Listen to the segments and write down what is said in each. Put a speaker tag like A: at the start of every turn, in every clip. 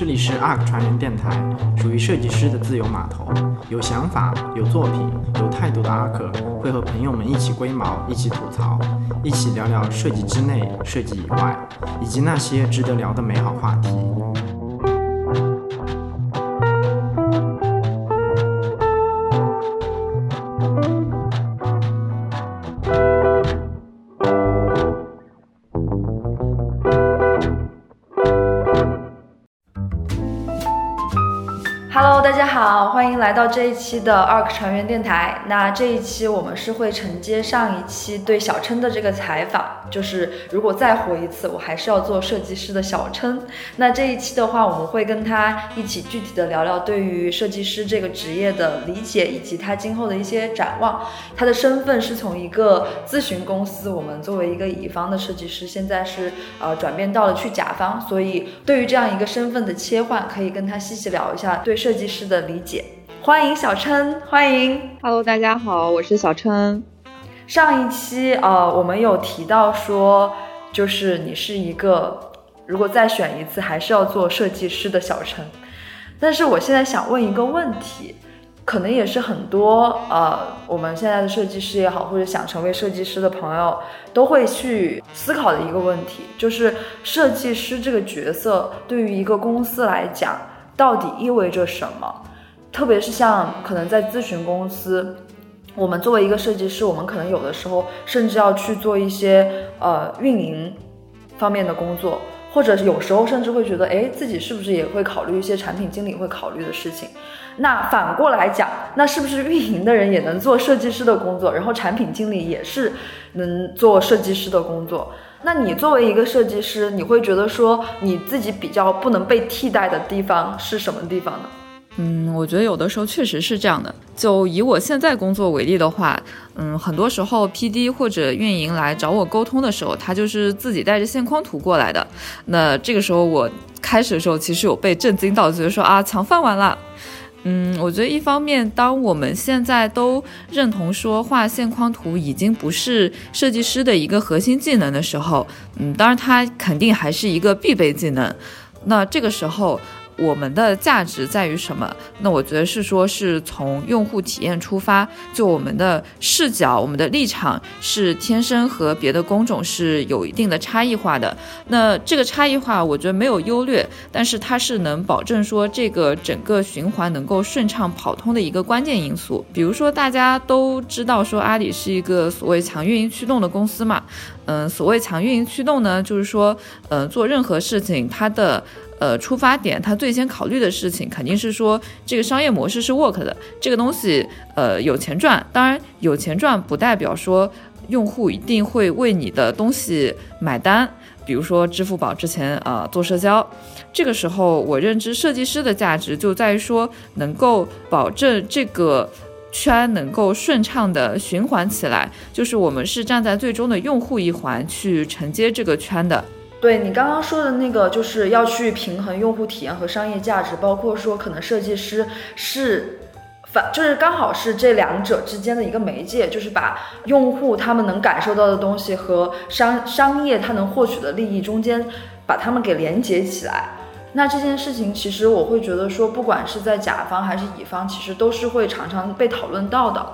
A: 这里是 ARK 船员电台，属于设计师的自由码头。有想法、有作品、有态度的阿可会和朋友们一起龟毛，一起吐槽，一起聊聊设计之内、设计以外，以及那些值得聊的美好话题。
B: 来到这一期的 ARK 船员电台。那这一期我们是会承接上一期对小琛的这个采访，就是如果再活一次，我还是要做设计师的小琛。那这一期的话，我们会跟他一起具体的聊聊对于设计师这个职业的理解，以及他今后的一些展望。他的身份是从一个咨询公司，我们作为一个乙方的设计师，现在是呃转变到了去甲方，所以对于这样一个身份的切换，可以跟他细细聊一下对设计师的理解。欢迎小琛，欢迎。
C: Hello，大家好，我是小琛。
B: 上一期呃，我们有提到说，就是你是一个如果再选一次，还是要做设计师的小琛。但是我现在想问一个问题，可能也是很多呃我们现在的设计师也好，或者想成为设计师的朋友都会去思考的一个问题，就是设计师这个角色对于一个公司来讲，到底意味着什么？特别是像可能在咨询公司，我们作为一个设计师，我们可能有的时候甚至要去做一些呃运营方面的工作，或者有时候甚至会觉得，哎，自己是不是也会考虑一些产品经理会考虑的事情？那反过来讲，那是不是运营的人也能做设计师的工作，然后产品经理也是能做设计师的工作？那你作为一个设计师，你会觉得说你自己比较不能被替代的地方是什么地方呢？
C: 嗯，我觉得有的时候确实是这样的。就以我现在工作为例的话，嗯，很多时候 PD 或者运营来找我沟通的时候，他就是自己带着线框图过来的。那这个时候我开始的时候，其实有被震惊到，觉得说啊，抢饭碗了。嗯，我觉得一方面，当我们现在都认同说画线框图已经不是设计师的一个核心技能的时候，嗯，当然它肯定还是一个必备技能。那这个时候。我们的价值在于什么？那我觉得是说，是从用户体验出发，就我们的视角、我们的立场是天生和别的工种是有一定的差异化的。那这个差异化，我觉得没有优劣，但是它是能保证说这个整个循环能够顺畅跑通的一个关键因素。比如说，大家都知道说阿里是一个所谓强运营驱动的公司嘛，嗯、所谓强运营驱动呢，就是说，呃，做任何事情它的。呃，出发点，他最先考虑的事情肯定是说这个商业模式是 work 的，这个东西呃有钱赚。当然，有钱赚不代表说用户一定会为你的东西买单。比如说支付宝之前啊、做社交，这个时候我认知设计师的价值就在于说能够保证这个圈能够顺畅的循环起来，就是我们是站在最终的用户一环去承接这个圈的。
B: 对你刚刚说的那个，就是要去平衡用户体验和商业价值，包括说可能设计师是反，就是刚好是这两者之间的一个媒介，就是把用户他们能感受到的东西和商商业他能获取的利益中间把它们给连接起来。那这件事情其实我会觉得说，不管是在甲方还是乙方，其实都是会常常被讨论到的。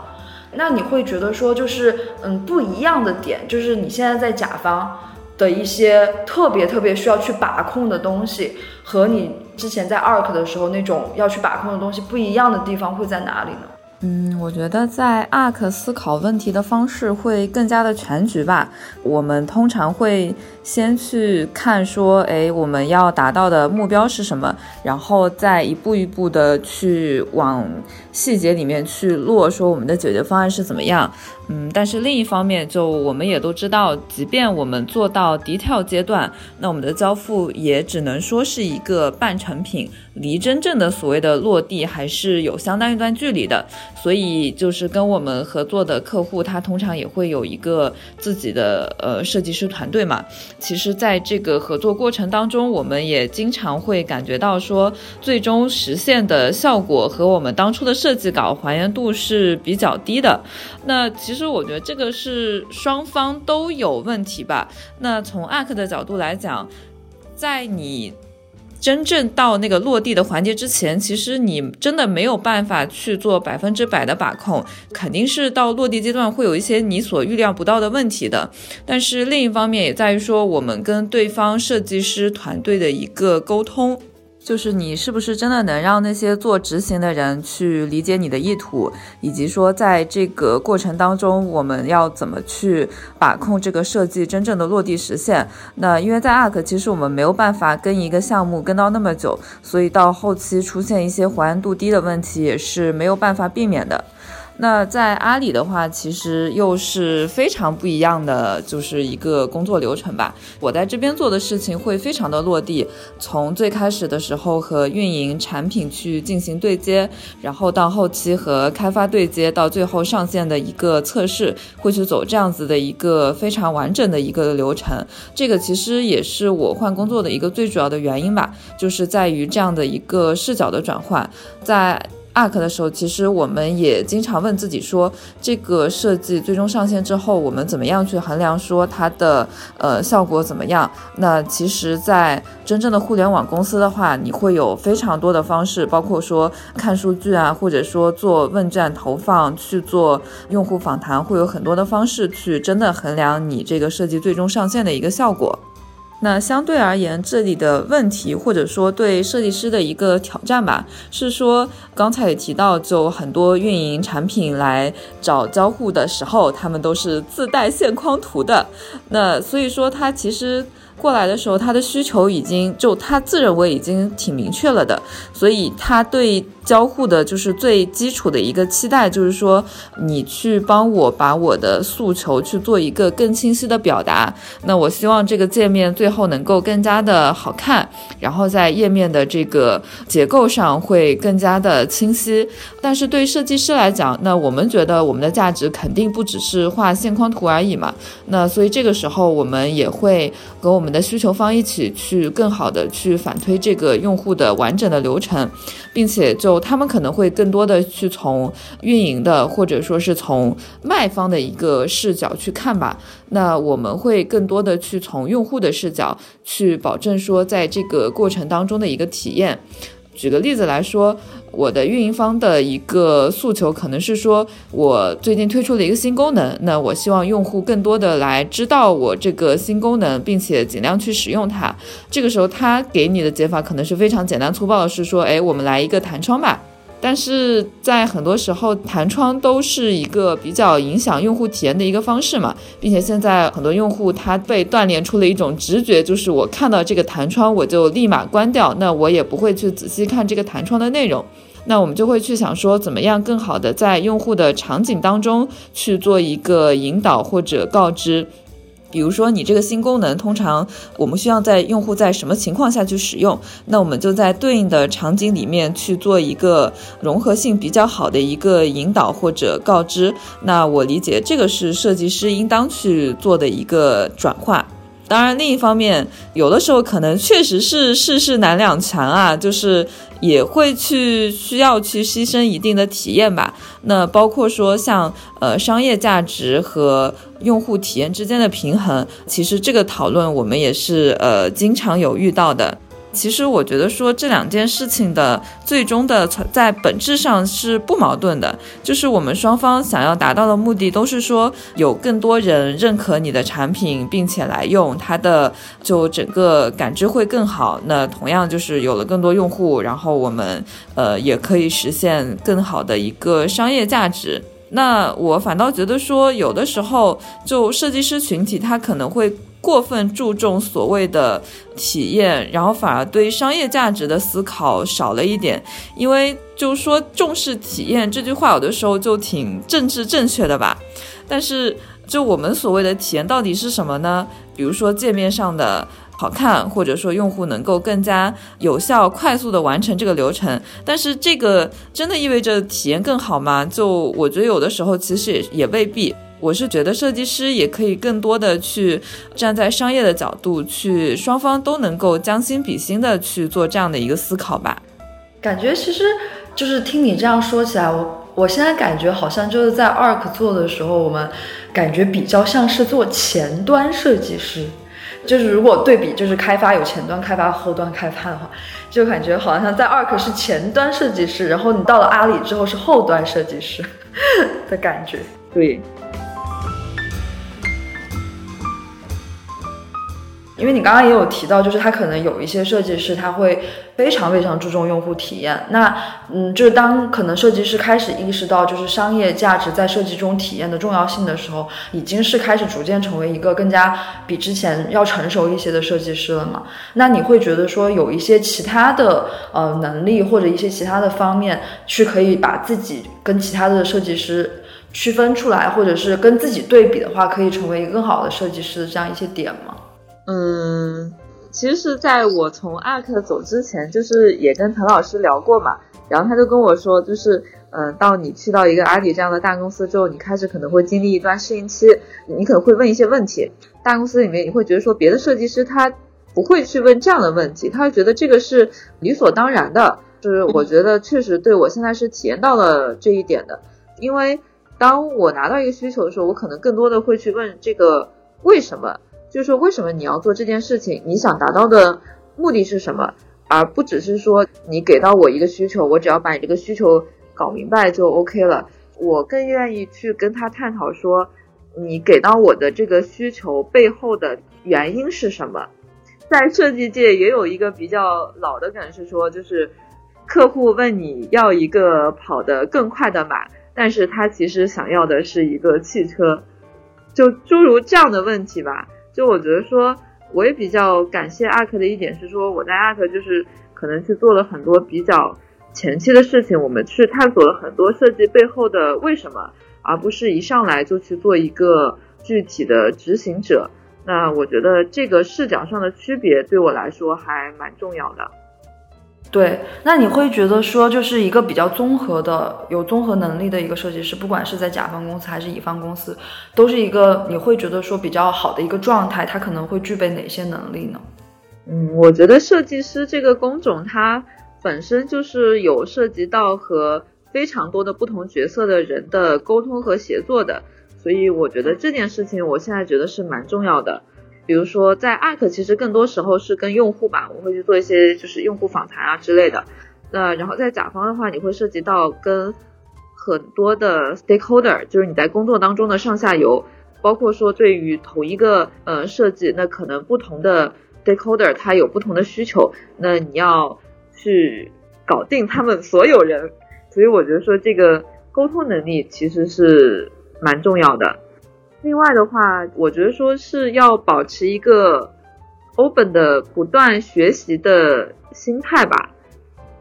B: 那你会觉得说，就是嗯不一样的点，就是你现在在甲方。的一些特别特别需要去把控的东西，和你之前在 ARK 的时候那种要去把控的东西不一样的地方会在哪里呢？
C: 嗯，我觉得在 ARK 思考问题的方式会更加的全局吧。我们通常会先去看说，哎，我们要达到的目标是什么，然后再一步一步的去往细节里面去落，说我们的解决方案是怎么样。嗯，但是另一方面，就我们也都知道，即便我们做到 detail 阶段，那我们的交付也只能说是一个半成品，离真正的所谓的落地还是有相当一段距离的。所以就是跟我们合作的客户，他通常也会有一个自己的呃设计师团队嘛。其实，在这个合作过程当中，我们也经常会感觉到说，最终实现的效果和我们当初的设计稿还原度是比较低的。那其实我觉得这个是双方都有问题吧。那从 ARK 的角度来讲，在你真正到那个落地的环节之前，其实你真的没有办法去做百分之百的把控，肯定是到落地阶段会有一些你所预料不到的问题的。但是另一方面也在于说，我们跟对方设计师团队的一个沟通。就是你是不是真的能让那些做执行的人去理解你的意图，以及说在这个过程当中，我们要怎么去把控这个设计真正的落地实现？那因为在 ARK，其实我们没有办法跟一个项目跟到那么久，所以到后期出现一些还原度低的问题也是没有办法避免的。那在阿里的话，其实又是非常不一样的，就是一个工作流程吧。我在这边做的事情会非常的落地，从最开始的时候和运营产品去进行对接，然后到后期和开发对接，到最后上线的一个测试，会去走这样子的一个非常完整的一个流程。这个其实也是我换工作的一个最主要的原因吧，就是在于这样的一个视角的转换，在。ARK 的时候，其实我们也经常问自己说，这个设计最终上线之后，我们怎么样去衡量说它的呃效果怎么样？那其实，在真正的互联网公司的话，你会有非常多的方式，包括说看数据啊，或者说做问卷投放，去做用户访谈，会有很多的方式去真的衡量你这个设计最终上线的一个效果。那相对而言，这里的问题或者说对设计师的一个挑战吧，是说刚才也提到，就很多运营产品来找交互的时候，他们都是自带线框图的。那所以说，他其实。过来的时候，他的需求已经就他自认为已经挺明确了的，所以他对交互的就是最基础的一个期待，就是说你去帮我把我的诉求去做一个更清晰的表达。那我希望这个界面最后能够更加的好看，然后在页面的这个结构上会更加的清晰。但是对设计师来讲，那我们觉得我们的价值肯定不只是画线框图而已嘛。那所以这个时候我们也会和我们。的需求方一起去更好的去反推这个用户的完整的流程，并且就他们可能会更多的去从运营的或者说是从卖方的一个视角去看吧。那我们会更多的去从用户的视角去保证说在这个过程当中的一个体验。举个例子来说。我的运营方的一个诉求可能是说，我最近推出了一个新功能，那我希望用户更多的来知道我这个新功能，并且尽量去使用它。这个时候，他给你的解法可能是非常简单粗暴的，是说，哎，我们来一个弹窗吧。但是在很多时候，弹窗都是一个比较影响用户体验的一个方式嘛，并且现在很多用户他被锻炼出了一种直觉，就是我看到这个弹窗我就立马关掉，那我也不会去仔细看这个弹窗的内容。那我们就会去想说，怎么样更好的在用户的场景当中去做一个引导或者告知。比如说，你这个新功能，通常我们需要在用户在什么情况下去使用？那我们就在对应的场景里面去做一个融合性比较好的一个引导或者告知。那我理解这个是设计师应当去做的一个转化。当然，另一方面，有的时候可能确实是世事难两全啊，就是也会去需要去牺牲一定的体验吧。那包括说像呃商业价值和用户体验之间的平衡，其实这个讨论我们也是呃经常有遇到的。其实我觉得说这两件事情的最终的在本质上是不矛盾的，就是我们双方想要达到的目的都是说有更多人认可你的产品，并且来用它的，就整个感知会更好。那同样就是有了更多用户，然后我们呃也可以实现更好的一个商业价值。那我反倒觉得说有的时候就设计师群体他可能会。过分注重所谓的体验，然后反而对商业价值的思考少了一点。因为就说重视体验这句话，有的时候就挺政治正确的吧。但是就我们所谓的体验到底是什么呢？比如说界面上的好看，或者说用户能够更加有效、快速的完成这个流程。但是这个真的意味着体验更好吗？就我觉得有的时候其实也也未必。我是觉得设计师也可以更多的去站在商业的角度，去双方都能够将心比心的去做这样的一个思考吧。
B: 感觉其实就是听你这样说起来，我我现在感觉好像就是在 ARK 做的时候，我们感觉比较像是做前端设计师。就是如果对比，就是开发有前端开发、后端开发的话，就感觉好像在 Arc 是前端设计师，然后你到了阿里之后是后端设计师的感觉。
D: 对。
B: 因为你刚刚也有提到，就是他可能有一些设计师，他会非常非常注重用户体验。那，嗯，就是当可能设计师开始意识到，就是商业价值在设计中体验的重要性的时候，已经是开始逐渐成为一个更加比之前要成熟一些的设计师了嘛？那你会觉得说，有一些其他的呃能力或者一些其他的方面，去可以把自己跟其他的设计师区分出来，或者是跟自己对比的话，可以成为一个更好的设计师的这样一些点吗？
D: 嗯，其实是在我从 ARK 走之前，就是也跟滕老师聊过嘛，然后他就跟我说，就是嗯，到你去到一个阿里这样的大公司之后，你开始可能会经历一段适应期，你可能会问一些问题。大公司里面你会觉得说，别的设计师他不会去问这样的问题，他会觉得这个是理所当然的。就是我觉得确实对我现在是体验到了这一点的，因为当我拿到一个需求的时候，我可能更多的会去问这个为什么。就是说，为什么你要做这件事情？你想达到的目的是什么？而不只是说你给到我一个需求，我只要把你这个需求搞明白就 OK 了。我更愿意去跟他探讨说，你给到我的这个需求背后的原因是什么？在设计界也有一个比较老的梗是说，就是客户问你要一个跑得更快的马，但是他其实想要的是一个汽车，就诸如这样的问题吧。就我觉得说，我也比较感谢阿克的一点是说，我在阿克就是可能去做了很多比较前期的事情，我们去探索了很多设计背后的为什么，而不是一上来就去做一个具体的执行者。那我觉得这个视角上的区别对我来说还蛮重要的。
B: 对，那你会觉得说，就是一个比较综合的、有综合能力的一个设计师，不管是在甲方公司还是乙方公司，都是一个你会觉得说比较好的一个状态。他可能会具备哪些能力呢？
D: 嗯，我觉得设计师这个工种，它本身就是有涉及到和非常多的不同角色的人的沟通和协作的，所以我觉得这件事情，我现在觉得是蛮重要的。比如说，在 ARK 其实更多时候是跟用户吧，我会去做一些就是用户访谈啊之类的。那然后在甲方的话，你会涉及到跟很多的 stakeholder，就是你在工作当中的上下游，包括说对于同一个呃设计，那可能不同的 stakeholder 他有不同的需求，那你要去搞定他们所有人。所以我觉得说这个沟通能力其实是蛮重要的。另外的话，我觉得说是要保持一个 open 的不断学习的心态吧。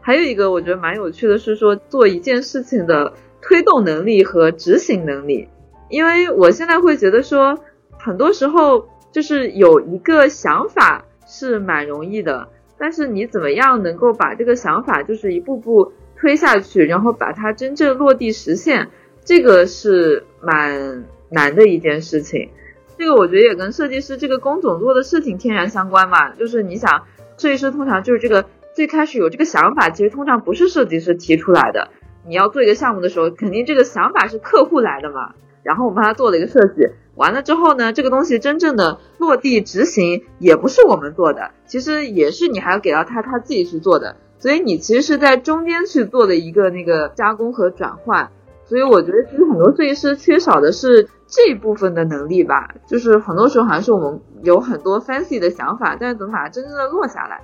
D: 还有一个我觉得蛮有趣的是说，做一件事情的推动能力和执行能力。因为我现在会觉得说，很多时候就是有一个想法是蛮容易的，但是你怎么样能够把这个想法就是一步步推下去，然后把它真正落地实现，这个是蛮。难的一件事情，这个我觉得也跟设计师这个工种做的事情天然相关嘛。就是你想，设计师通常就是这个最开始有这个想法，其实通常不是设计师提出来的。你要做一个项目的时候，肯定这个想法是客户来的嘛。然后我们帮他做了一个设计，完了之后呢，这个东西真正的落地执行也不是我们做的，其实也是你还要给到他他自己去做的。所以你其实是在中间去做的一个那个加工和转换。所以我觉得其实很多设计师缺少的是。这部分的能力吧，就是很多时候好像是我们有很多 fancy 的想法，但是怎么把它真正的落下来？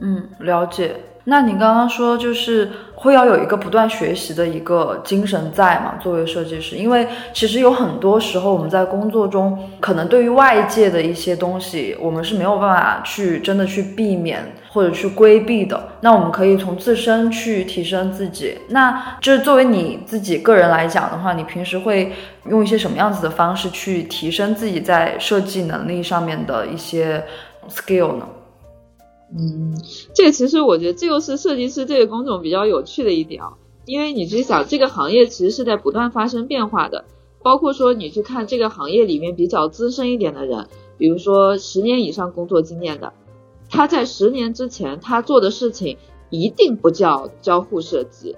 B: 嗯，了解。那你刚刚说就是会要有一个不断学习的一个精神在嘛？作为设计师，因为其实有很多时候我们在工作中，可能对于外界的一些东西，我们是没有办法去真的去避免或者去规避的。那我们可以从自身去提升自己。那就是作为你自己个人来讲的话，你平时会用一些什么样子的方式去提升自己在设计能力上面的一些 skill 呢？
D: 嗯，这个其实我觉得这又是设计师这个工种比较有趣的一点啊，因为你去想这个行业其实是在不断发生变化的，包括说你去看这个行业里面比较资深一点的人，比如说十年以上工作经验的，他在十年之前他做的事情一定不叫交互设计，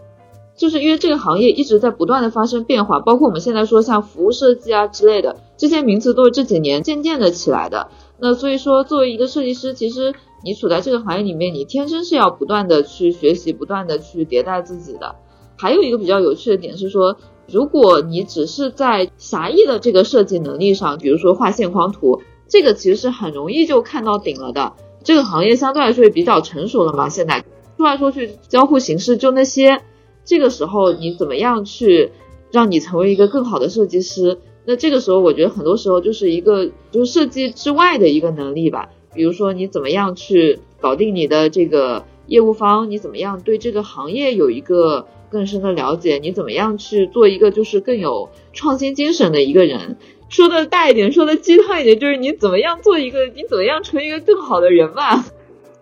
D: 就是因为这个行业一直在不断的发生变化，包括我们现在说像服务设计啊之类的这些名词都是这几年渐渐的起来的。那所以说，作为一个设计师，其实你处在这个行业里面，你天生是要不断的去学习，不断的去迭代自己的。还有一个比较有趣的点是说，如果你只是在狭义的这个设计能力上，比如说画线框图，这个其实是很容易就看到顶了的。这个行业相对来说也比较成熟了嘛，现在说来说去交互形式就那些，这个时候你怎么样去让你成为一个更好的设计师？那这个时候，我觉得很多时候就是一个就是设计之外的一个能力吧。比如说，你怎么样去搞定你的这个业务方？你怎么样对这个行业有一个更深的了解？你怎么样去做一个就是更有创新精神的一个人？说的大一点，说的鸡汤一点，就是你怎么样做一个，你怎么样成为一个更好的人吧。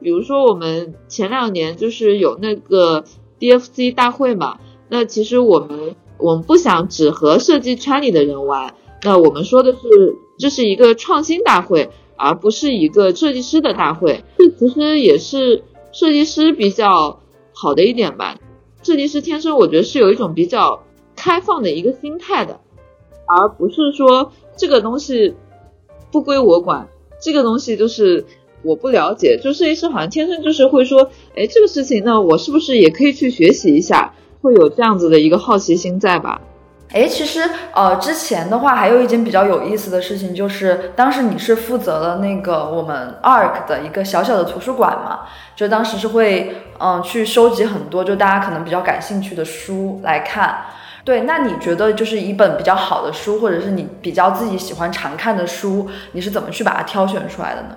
D: 比如说，我们前两年就是有那个 DFC 大会嘛，那其实我们。我们不想只和设计圈里的人玩，那我们说的是这是一个创新大会，而不是一个设计师的大会。这其实也是设计师比较好的一点吧。设计师天生我觉得是有一种比较开放的一个心态的，而不是说这个东西不归我管，这个东西就是我不了解。就设计师好像天生就是会说，哎，这个事情呢，我是不是也可以去学习一下？会有这样子的一个好奇心在吧？
B: 哎，其实呃，之前的话还有一件比较有意思的事情，就是当时你是负责了那个我们 ARK 的一个小小的图书馆嘛，就当时是会嗯去收集很多就大家可能比较感兴趣的书来看。对，那你觉得就是一本比较好的书，或者是你比较自己喜欢常看的书，你是怎么去把它挑选出来的呢？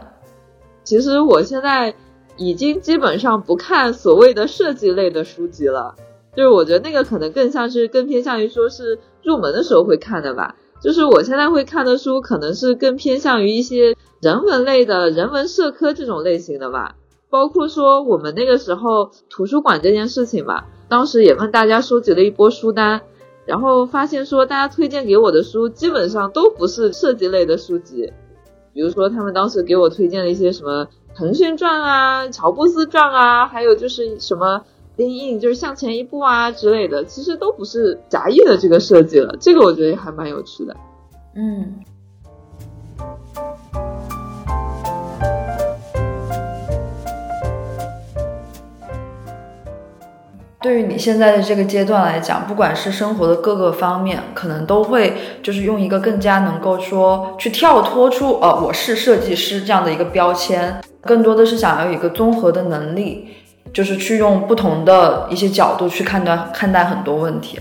D: 其实我现在已经基本上不看所谓的设计类的书籍了。就是我觉得那个可能更像是更偏向于说是入门的时候会看的吧。就是我现在会看的书，可能是更偏向于一些人文类的人文社科这种类型的吧。包括说我们那个时候图书馆这件事情吧，当时也问大家收集了一波书单，然后发现说大家推荐给我的书基本上都不是设计类的书籍。比如说他们当时给我推荐了一些什么腾讯传啊、乔布斯传啊，还有就是什么。钉印就是向前一步啊之类的，其实都不是狭义的这个设计了，这个我觉得还蛮有趣的。
B: 嗯，对于你现在的这个阶段来讲，不管是生活的各个方面，可能都会就是用一个更加能够说去跳脱出呃我是设计师这样的一个标签，更多的是想要有一个综合的能力。就是去用不同的一些角度去看待看待很多问题，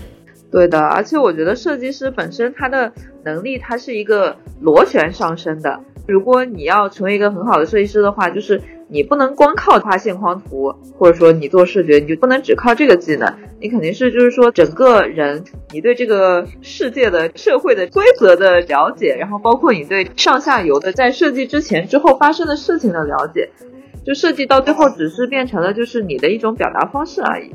D: 对的。而且我觉得设计师本身他的能力，他是一个螺旋上升的。如果你要成为一个很好的设计师的话，就是你不能光靠画线框图，或者说你做视觉，你就不能只靠这个技能。你肯定是就是说整个人，你对这个世界的社会的规则的了解，然后包括你对上下游的在设计之前之后发生的事情的了解。就设计到最后，只是变成了就是你的一种表达方式而已。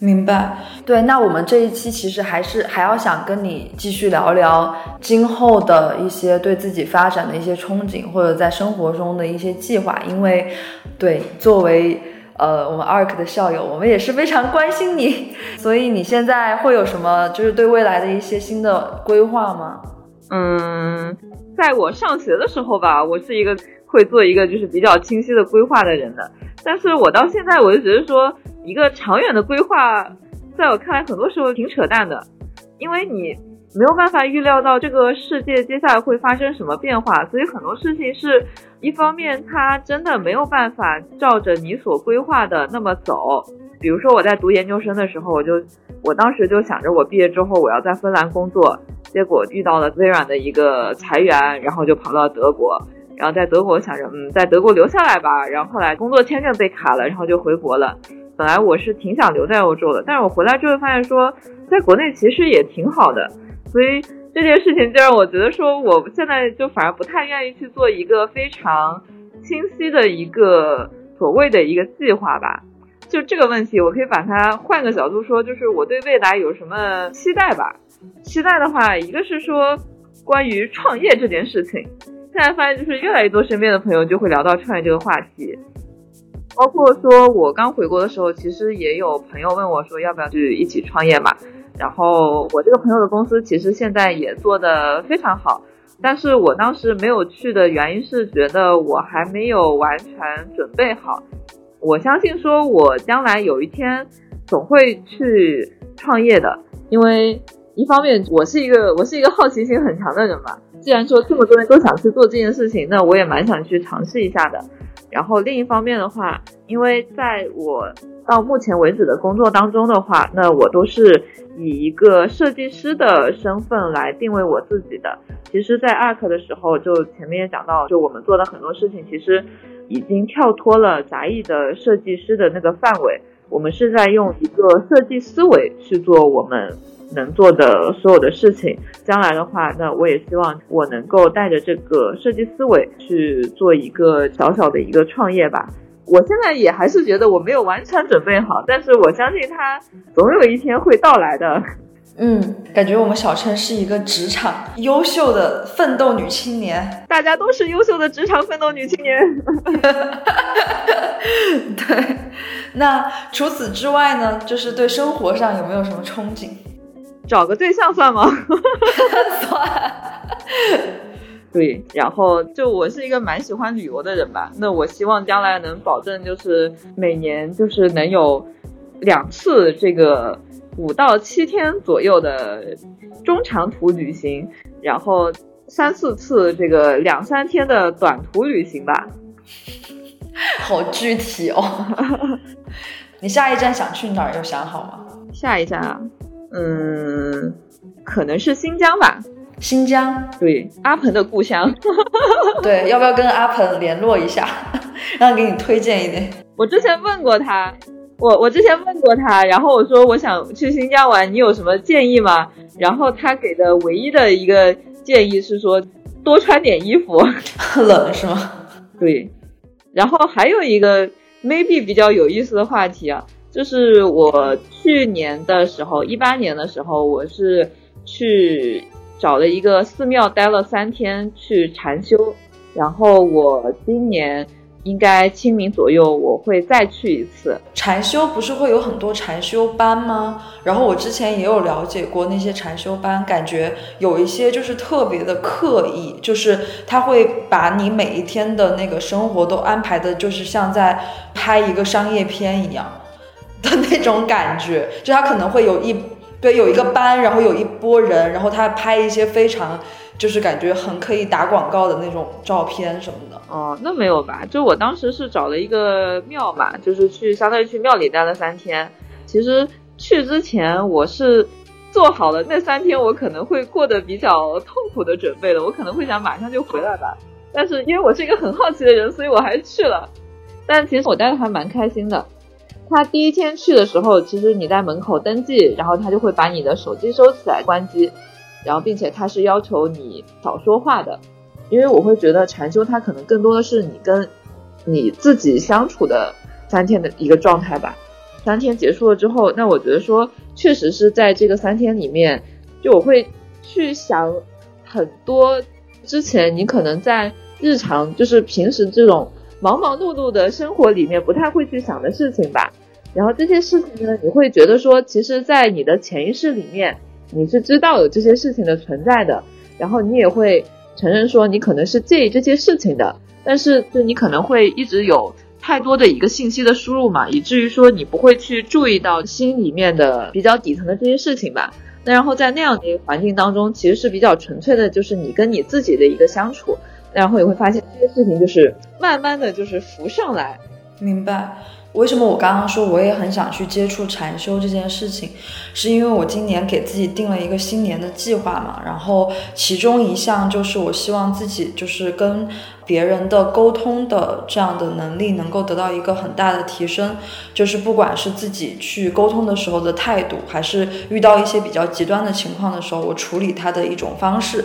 B: 明白。对，那我们这一期其实还是还要想跟你继续聊聊今后的一些对自己发展的一些憧憬，或者在生活中的一些计划。因为，对，作为呃我们 ARK 的校友，我们也是非常关心你。所以你现在会有什么就是对未来的一些新的规划吗？
D: 嗯，在我上学的时候吧，我是一个。会做一个就是比较清晰的规划的人的，但是我到现在我就觉得说一个长远的规划，在我看来很多时候挺扯淡的，因为你没有办法预料到这个世界接下来会发生什么变化，所以很多事情是一方面它真的没有办法照着你所规划的那么走。比如说我在读研究生的时候，我就我当时就想着我毕业之后我要在芬兰工作，结果遇到了微软的一个裁员，然后就跑到德国。然后在德国想着，嗯，在德国留下来吧。然后后来工作签证被卡了，然后就回国了。本来我是挺想留在欧洲的，但是我回来之后发现说，在国内其实也挺好的。所以这件事情就让我觉得说，我现在就反而不太愿意去做一个非常清晰的一个所谓的一个计划吧。就这个问题，我可以把它换个角度说，就是我对未来有什么期待吧？期待的话，一个是说关于创业这件事情。现在发现，就是越来越多身边的朋友就会聊到创业这个话题，包括说我刚回国的时候，其实也有朋友问我说要不要去一起创业嘛。然后我这个朋友的公司其实现在也做的非常好，但是我当时没有去的原因是觉得我还没有完全准备好。我相信说，我将来有一天总会去创业的，因为一方面我是一个我是一个好奇心很强的人嘛。既然说这么多人都想去做这件事情，那我也蛮想去尝试一下的。然后另一方面的话，因为在我到目前为止的工作当中的话，那我都是以一个设计师的身份来定位我自己的。其实，在 ARK 的时候，就前面也讲到，就我们做的很多事情，其实已经跳脱了杂艺的设计师的那个范围，我们是在用一个设计思维去做我们。能做的所有的事情，将来的话，那我也希望我能够带着这个设计思维去做一个小小的一个创业吧。我现在也还是觉得我没有完全准备好，但是我相信它总有一天会到来的。
B: 嗯，感觉我们小陈是一个职场优秀的奋斗女青年，
D: 大家都是优秀的职场奋斗女青年。
B: 对，那除此之外呢，就是对生活上有没有什么憧憬？
D: 找个对象算吗？
B: 算。
D: 对，然后就我是一个蛮喜欢旅游的人吧，那我希望将来能保证就是每年就是能有两次这个五到七天左右的中长途旅行，然后三四次这个两三天的短途旅行吧。
B: 好具体哦。你下一站想去哪儿？有想好吗？
D: 下一站啊。嗯，可能是新疆吧。
B: 新疆，
D: 对，阿鹏的故乡。
B: 对，要不要跟阿鹏联络一下，让他给你推荐一点？
D: 我之前问过他，我我之前问过他，然后我说我想去新疆玩，你有什么建议吗？然后他给的唯一的一个建议是说多穿点衣服，
B: 冷是吗？
D: 对。然后还有一个 maybe 比较有意思的话题啊。就是我去年的时候，一八年的时候，我是去找了一个寺庙待了三天去禅修，然后我今年。应该清明左右我会再去一次
B: 禅修，不是会有很多禅修班吗？然后我之前也有了解过那些禅修班，感觉有一些就是特别的刻意，就是他会把你每一天的那个生活都安排的，就是像在拍一个商业片一样的那种感觉，就他可能会有一对有一个班，然后有一波人，然后他拍一些非常。就是感觉很可以打广告的那种照片什么的
D: 哦，那没有吧？就我当时是找了一个庙嘛，就是去相当于去庙里待了三天。其实去之前我是做好了那三天我可能会过得比较痛苦的准备的，我可能会想马上就回来吧。但是因为我是一个很好奇的人，所以我还是去了。但其实我待的还蛮开心的。他第一天去的时候，其实你在门口登记，然后他就会把你的手机收起来关机。然后，并且他是要求你少说话的，因为我会觉得禅修它可能更多的是你跟你自己相处的三天的一个状态吧。三天结束了之后，那我觉得说确实是在这个三天里面，就我会去想很多之前你可能在日常就是平时这种忙忙碌碌的生活里面不太会去想的事情吧。然后这些事情呢，你会觉得说，其实，在你的潜意识里面。你是知道有这些事情的存在的，然后你也会承认说你可能是介意这些事情的，但是就你可能会一直有太多的一个信息的输入嘛，以至于说你不会去注意到心里面的比较底层的这些事情吧。那然后在那样的一个环境当中，其实是比较纯粹的，就是你跟你自己的一个相处，然后也会发现这些事情就是慢慢的就是浮上来，
B: 明白。为什么我刚刚说我也很想去接触禅修这件事情，是因为我今年给自己定了一个新年的计划嘛，然后其中一项就是我希望自己就是跟别人的沟通的这样的能力能够得到一个很大的提升，就是不管是自己去沟通的时候的态度，还是遇到一些比较极端的情况的时候，我处理它的一种方式。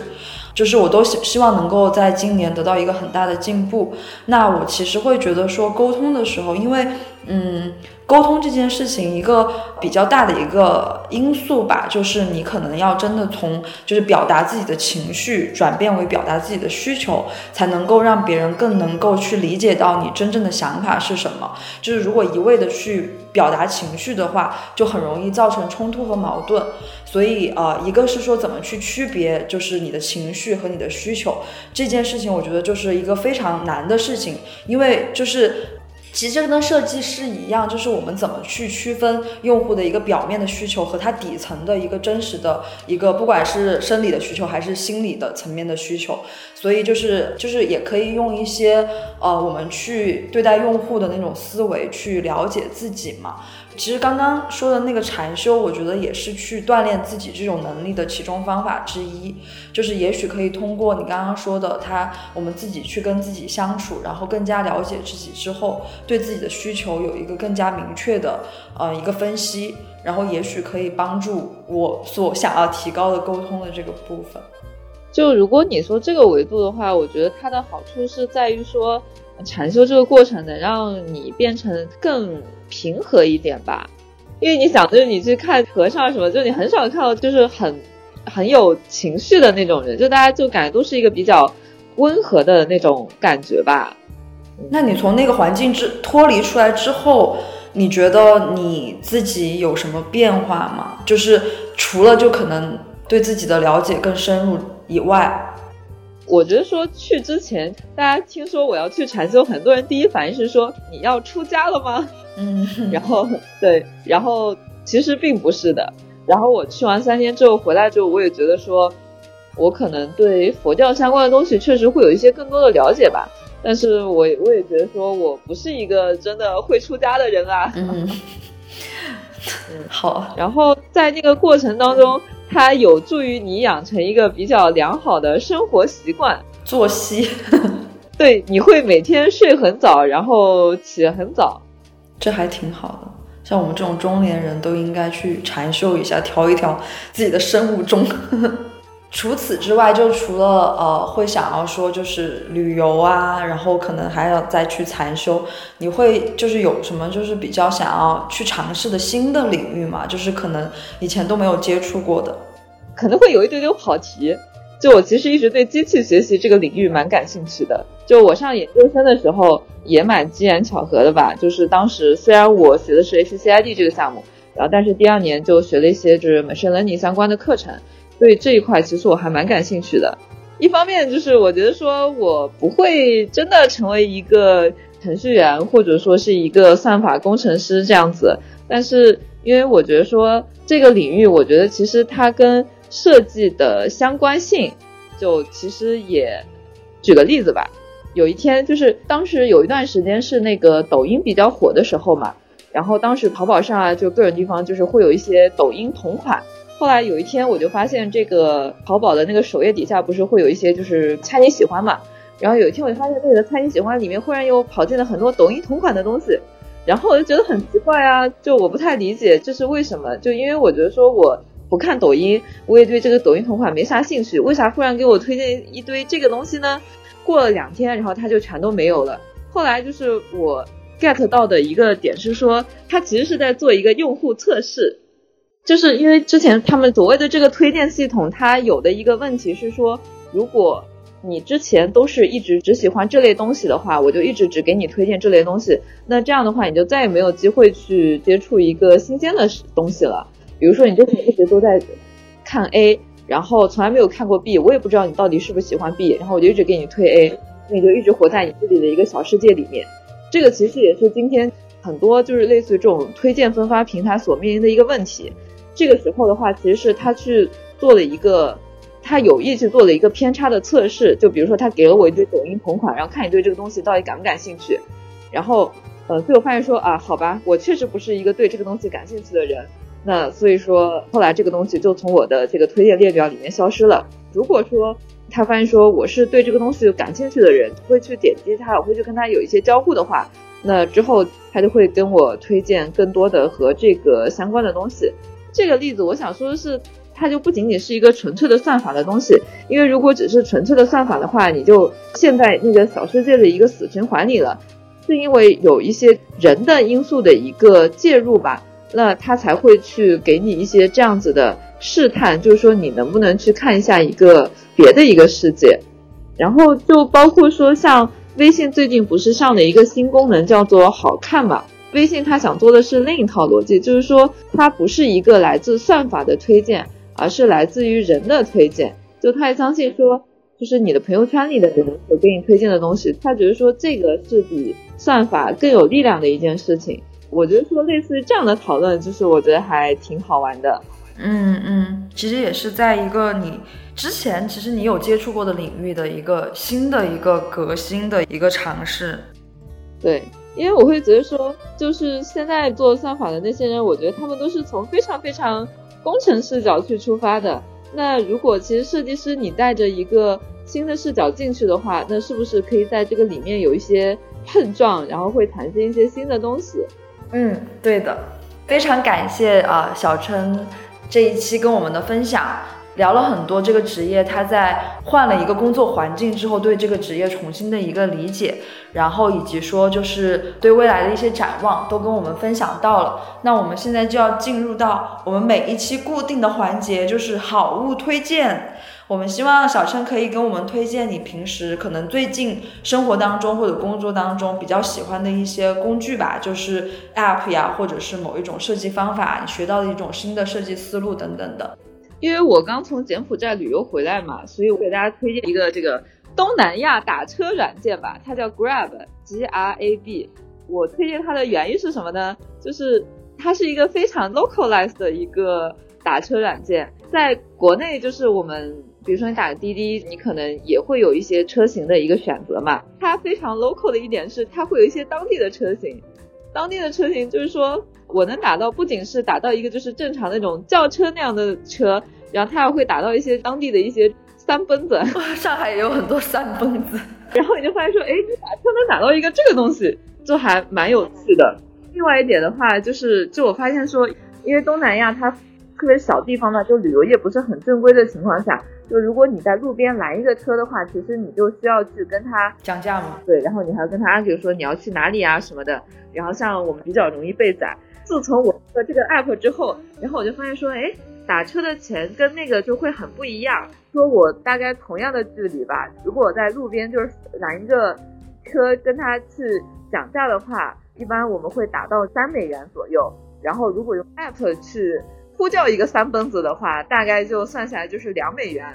B: 就是我都希希望能够在今年得到一个很大的进步。那我其实会觉得说沟通的时候，因为嗯，沟通这件事情一个比较大的一个因素吧，就是你可能要真的从就是表达自己的情绪转变为表达自己的需求，才能够让别人更能够去理解到你真正的想法是什么。就是如果一味的去表达情绪的话，就很容易造成冲突和矛盾。所以呃，一个是说怎么去区别，就是你的情绪和你的需求这件事情，我觉得就是一个非常难的事情，因为就是。其实跟设计师一样，就是我们怎么去区分用户的一个表面的需求和他底层的一个真实的一个，不管是生理的需求还是心理的层面的需求。所以就是就是也可以用一些呃，我们去对待用户的那种思维去了解自己嘛。其实刚刚说的那个禅修，我觉得也是去锻炼自己这种能力的其中方法之一。就是也许可以通过你刚刚说的，他我们自己去跟自己相处，然后更加了解自己之后，对自己的需求有一个更加明确的呃一个分析，然后也许可以帮助我所想要提高的沟通的这个部分。
D: 就如果你说这个维度的话，我觉得它的好处是在于说，禅修这个过程能让你变成更平和一点吧。因为你想，就是你去看和尚什么，就你很少看到就是很很有情绪的那种人，就大家就感觉都是一个比较温和的那种感觉吧。
B: 那你从那个环境之脱离出来之后，你觉得你自己有什么变化吗？就是除了就可能对自己的了解更深入。以外，
D: 我觉得说去之前，大家听说我要去禅修，很多人第一反应是说你要出家了吗？
B: 嗯，
D: 然后对，然后其实并不是的。然后我去完三天之后回来之后，我也觉得说，我可能对佛教相关的东西确实会有一些更多的了解吧。但是我我也觉得说我不是一个真的会出家的人啊。
B: 嗯，好。
D: 然后在那个过程当中。它有助于你养成一个比较良好的生活习惯
B: 作息，
D: 对，你会每天睡很早，然后起很早，
B: 这还挺好的。像我们这种中年人都应该去禅修一下，调一调自己的生物钟。除此之外，就除了呃，会想要说就是旅游啊，然后可能还要再去禅修。你会就是有什么就是比较想要去尝试的新的领域吗？就是可能以前都没有接触过的，
D: 可能会有一丢丢跑题。就我其实一直对机器学习这个领域蛮感兴趣的。就我上研究生的时候也蛮机缘巧合的吧。就是当时虽然我学的是 HCID 这个项目，然后但是第二年就学了一些就是 machine learning 相关的课程。对这一块，其实我还蛮感兴趣的。一方面就是我觉得说我不会真的成为一个程序员，或者说是一个算法工程师这样子。但是因为我觉得说这个领域，我觉得其实它跟设计的相关性，就其实也举个例子吧。有一天就是当时有一段时间是那个抖音比较火的时候嘛，然后当时淘宝上啊，就各种地方就是会有一些抖音同款。后来有一天，我就发现这个淘宝的那个首页底下不是会有一些就是猜你喜欢嘛？然后有一天我就发现那个猜你喜欢里面忽然又跑进了很多抖音同款的东西，然后我就觉得很奇怪啊，就我不太理解这是为什么？就因为我觉得说我不看抖音，我也对这个抖音同款没啥兴趣，为啥忽然给我推荐一堆这个东西呢？过了两天，然后它就全都没有了。后来就是我 get 到的一个点是说，它其实是在做一个用户测试。就是因为之前他们所谓的这个推荐系统，它有的一个问题是说，如果你之前都是一直只喜欢这类东西的话，我就一直只给你推荐这类东西，那这样的话你就再也没有机会去接触一个新鲜的东西了。比如说你就是一直都在看 A，然后从来没有看过 B，我也不知道你到底是不是喜欢 B，然后我就一直给你推 A，那你就一直活在你自己的一个小世界里面。这个其实也是今天很多就是类似于这种推荐分发平台所面临的一个问题。这个时候的话，其实是他去做了一个，他有意去做了一个偏差的测试。就比如说，他给了我一堆抖音同款，然后看你对这个东西到底感不感兴趣。然后，呃，最后发现说啊，好吧，我确实不是一个对这个东西感兴趣的人。那所以说，后来这个东西就从我的这个推荐列表里面消失了。如果说他发现说我是对这个东西感兴趣的人，会去点击它，我会去跟他有一些交互的话，那之后他就会跟我推荐更多的和这个相关的东西。这个例子，我想说的是，它就不仅仅是一个纯粹的算法的东西，因为如果只是纯粹的算法的话，你就陷在那个小世界的一个死循环里了。是因为有一些人的因素的一个介入吧，那他才会去给你一些这样子的试探，就是说你能不能去看一下一个别的一个世界。然后就包括说，像微信最近不是上了一个新功能，叫做好看嘛？微信它想做的是另一套逻辑，就是说它不是一个来自算法的推荐，而是来自于人的推荐。就他也相信说，就是你的朋友圈里的人所给你推荐的东西，他觉得说这个是比算法更有力量的一件事情。我觉得说类似于这样的讨论，就是我觉得还挺好玩的。
B: 嗯嗯，其实也是在一个你之前其实你有接触过的领域的一个新的一个革新的一个尝试。
D: 对，因为我会觉得说，就是现在做算法的那些人，我觉得他们都是从非常非常工程视角去出发的。那如果其实设计师你带着一个新的视角进去的话，那是不是可以在这个里面有一些碰撞，然后会产生一些新的东西？
B: 嗯，对的，非常感谢啊，小琛。这一期跟我们的分享聊了很多这个职业，他在换了一个工作环境之后，对这个职业重新的一个理解，然后以及说就是对未来的一些展望，都跟我们分享到了。那我们现在就要进入到我们每一期固定的环节，就是好物推荐。我们希望小琛可以给我们推荐你平时可能最近生活当中或者工作当中比较喜欢的一些工具吧，就是 App 呀，或者是某一种设计方法，你学到的一种新的设计思路等等的。
D: 因为我刚从柬埔寨旅游回来嘛，所以我给大家推荐一个这个东南亚打车软件吧，它叫 Grab，G R A B。我推荐它的原因是什么呢？就是它是一个非常 localized 的一个打车软件，在国内就是我们。比如说你打个滴滴，你可能也会有一些车型的一个选择嘛。它非常 local 的一点是，它会有一些当地的车型。当地的车型就是说我能打到，不仅是打到一个就是正常那种轿车那样的车，然后它还会打到一些当地的一些三蹦子。
B: 上海也有很多三蹦子。
D: 然后你就发现说，哎，你打车能打到一个这个东西，就还蛮有趣的。另外一点的话，就是就我发现说，因为东南亚它特别小地方嘛，就旅游业不是很正规的情况下。就如果你在路边拦一个车的话，其实你就需要去跟他
B: 讲价嘛。
D: 对，然后你还要跟他，比如说你要去哪里啊什么的。然后像我们比较容易被宰。自从我的这个 app 之后，然后我就发现说，哎，打车的钱跟那个就会很不一样。说我大概同样的距离吧，如果我在路边就是拦一个车跟他去讲价的话，一般我们会打到三美元左右。然后如果用 app 去。呼叫一个三蹦子的话，大概就算下来就是两美元。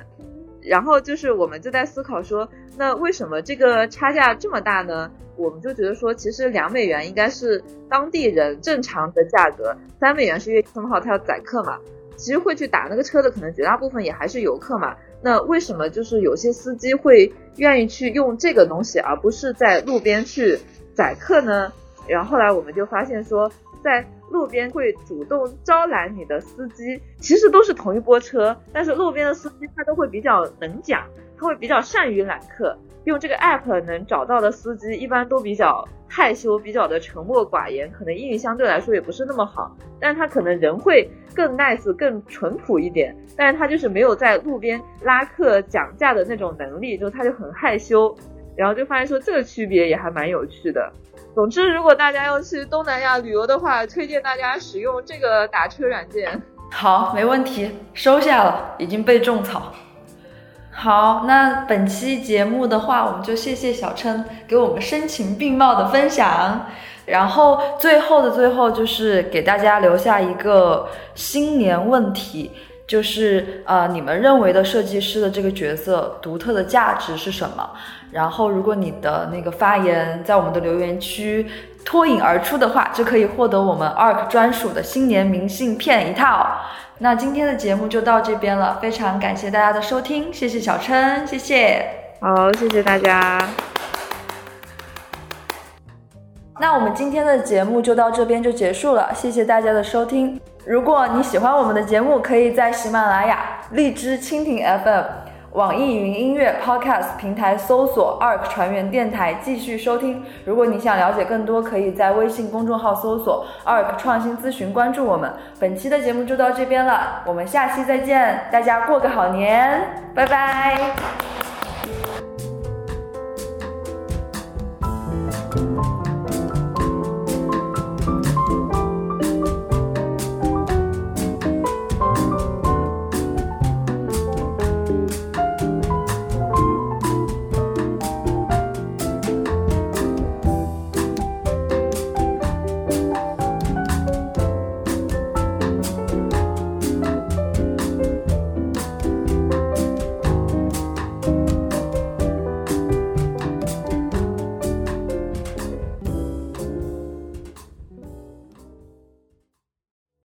D: 然后就是我们就在思考说，那为什么这个差价这么大呢？我们就觉得说，其实两美元应该是当地人正常的价格，三美元是因为很好，他要宰客嘛。其实会去打那个车的，可能绝大部分也还是游客嘛。那为什么就是有些司机会愿意去用这个东西，而不是在路边去宰客呢？然后后来我们就发现说，在路边会主动招揽你的司机，其实都是同一波车，但是路边的司机他都会比较能讲，他会比较善于揽客。用这个 app 能找到的司机一般都比较害羞，比较的沉默寡言，可能英语相对来说也不是那么好，但是他可能人会更 nice、更淳朴一点，但是他就是没有在路边拉客讲价的那种能力，就他就很害羞，然后就发现说这个区别也还蛮有趣的。总之，如果大家要去东南亚旅游的话，推荐大家使用这个打车软件。
B: 好，没问题，收下了，已经被种草。好，那本期节目的话，我们就谢谢小琛给我们声情并茂的分享。然后最后的最后，就是给大家留下一个新年问题，就是呃，你们认为的设计师的这个角色独特的价值是什么？然后，如果你的那个发言在我们的留言区脱颖而出的话，就可以获得我们 ARK 专属的新年明信片一套。那今天的节目就到这边了，非常感谢大家的收听，谢谢小琛，谢谢，
D: 好，谢谢大家。
B: 那我们今天的节目就到这边就结束了，谢谢大家的收听。如果你喜欢我们的节目，可以在喜马拉雅、荔枝、蜻蜓 FM。网易云音乐 Podcast 平台搜索 ARK 船员电台继续收听。如果你想了解更多，可以在微信公众号搜索 ARK 创新咨询，关注我们。本期的节目就到这边了，我们下期再见，大家过个好年，拜拜。